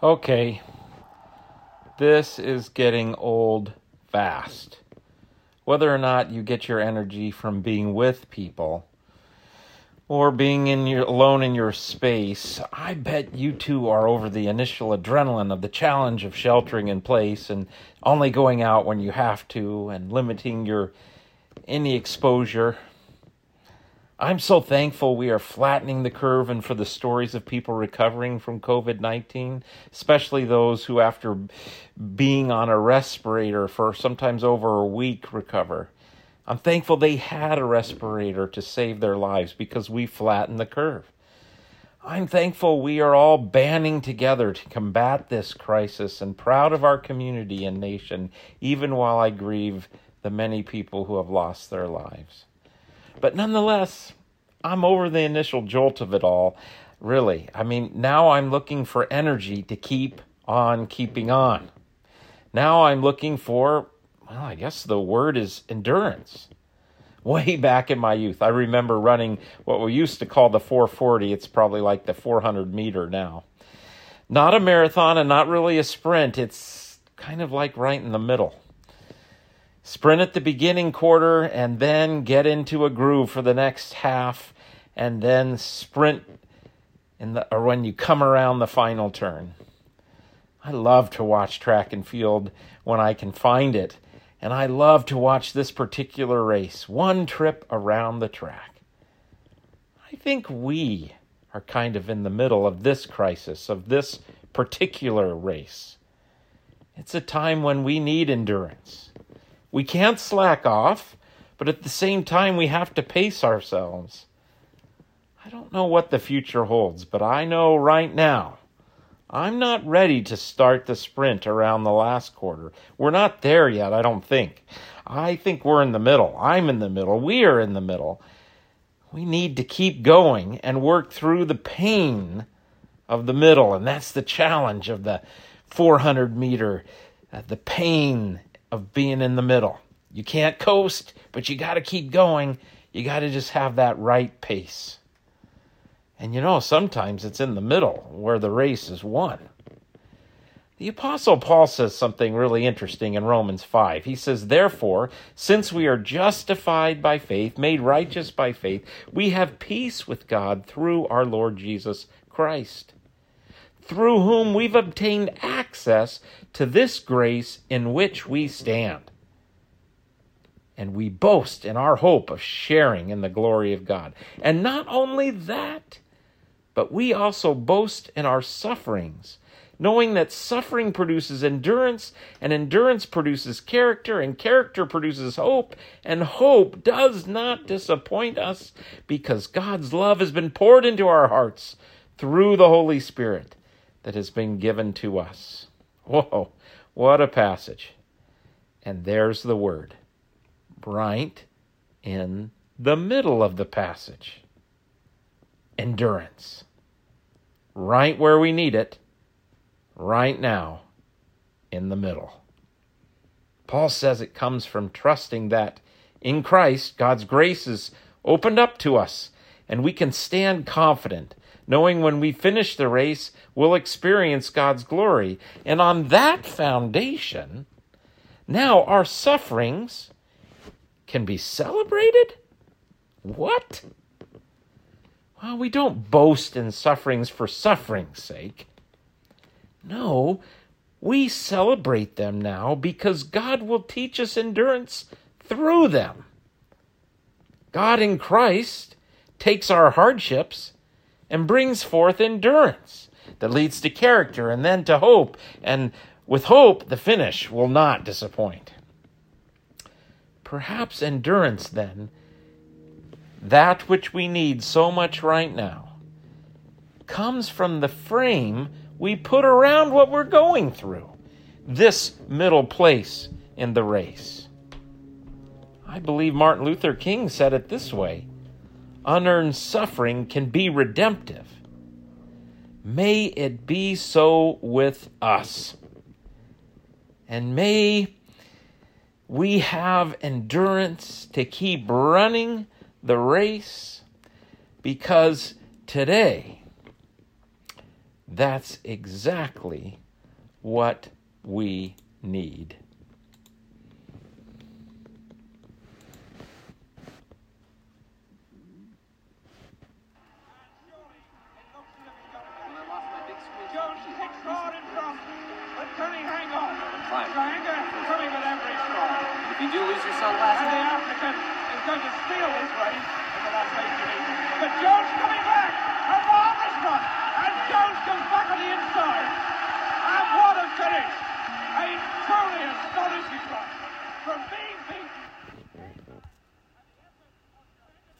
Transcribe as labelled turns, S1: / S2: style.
S1: Okay, this is getting old fast. Whether or not you get your energy from being with people or being in your alone in your space, I bet you two are over the initial adrenaline of the challenge of sheltering in place and only going out when you have to and limiting your any exposure I'm so thankful we are flattening the curve and for the stories of people recovering from COVID 19, especially those who, after being on a respirator for sometimes over a week, recover. I'm thankful they had a respirator to save their lives because we flattened the curve. I'm thankful we are all banding together to combat this crisis and proud of our community and nation, even while I grieve the many people who have lost their lives. But nonetheless, I'm over the initial jolt of it all, really. I mean, now I'm looking for energy to keep on keeping on. Now I'm looking for, well, I guess the word is endurance. Way back in my youth, I remember running what we used to call the 440. It's probably like the 400 meter now. Not a marathon and not really a sprint. It's kind of like right in the middle sprint at the beginning quarter and then get into a groove for the next half and then sprint in the or when you come around the final turn. I love to watch track and field when I can find it, and I love to watch this particular race, one trip around the track. I think we are kind of in the middle of this crisis, of this particular race. It's a time when we need endurance. We can't slack off, but at the same time, we have to pace ourselves. I don't know what the future holds, but I know right now I'm not ready to start the sprint around the last quarter. We're not there yet, I don't think. I think we're in the middle. I'm in the middle. We are in the middle. We need to keep going and work through the pain of the middle. And that's the challenge of the 400 meter, uh, the pain of being in the middle. You can't coast, but you got to keep going. You got to just have that right pace. And you know, sometimes it's in the middle where the race is won. The Apostle Paul says something really interesting in Romans 5. He says, Therefore, since we are justified by faith, made righteous by faith, we have peace with God through our Lord Jesus Christ through whom we've obtained access to this grace in which we stand. And we boast in our hope of sharing in the glory of God. And not only that, but we also boast in our sufferings, knowing that suffering produces endurance, and endurance produces character, and character produces hope, and hope does not disappoint us because God's love has been poured into our hearts through the Holy Spirit that has been given to us. Whoa, what a passage. And there's the word, right in the middle of the passage endurance. Right where we need it, right now, in the middle. Paul says it comes from trusting that in Christ, God's grace is opened up to us, and we can stand confident knowing when we finish the race, we'll experience God's glory. And on that foundation, now our sufferings can be celebrated? What? Well, we don't boast in sufferings for suffering's sake. No, we celebrate them now because God will teach us endurance through them. God in Christ takes our hardships and brings forth endurance that leads to character and then to hope. And with hope, the finish will not disappoint. Perhaps endurance, then, that which we need so much right now, comes from the frame we put around what we're going through, this middle place in the race. I believe Martin Luther King said it this way unearned suffering can be redemptive. May it be so with us. And may we have endurance to keep running the race because today That's exactly what we need.
S2: You do lose your sunglasses,
S3: And the African is going to steal this race in the last 80 meters. But Jones coming back.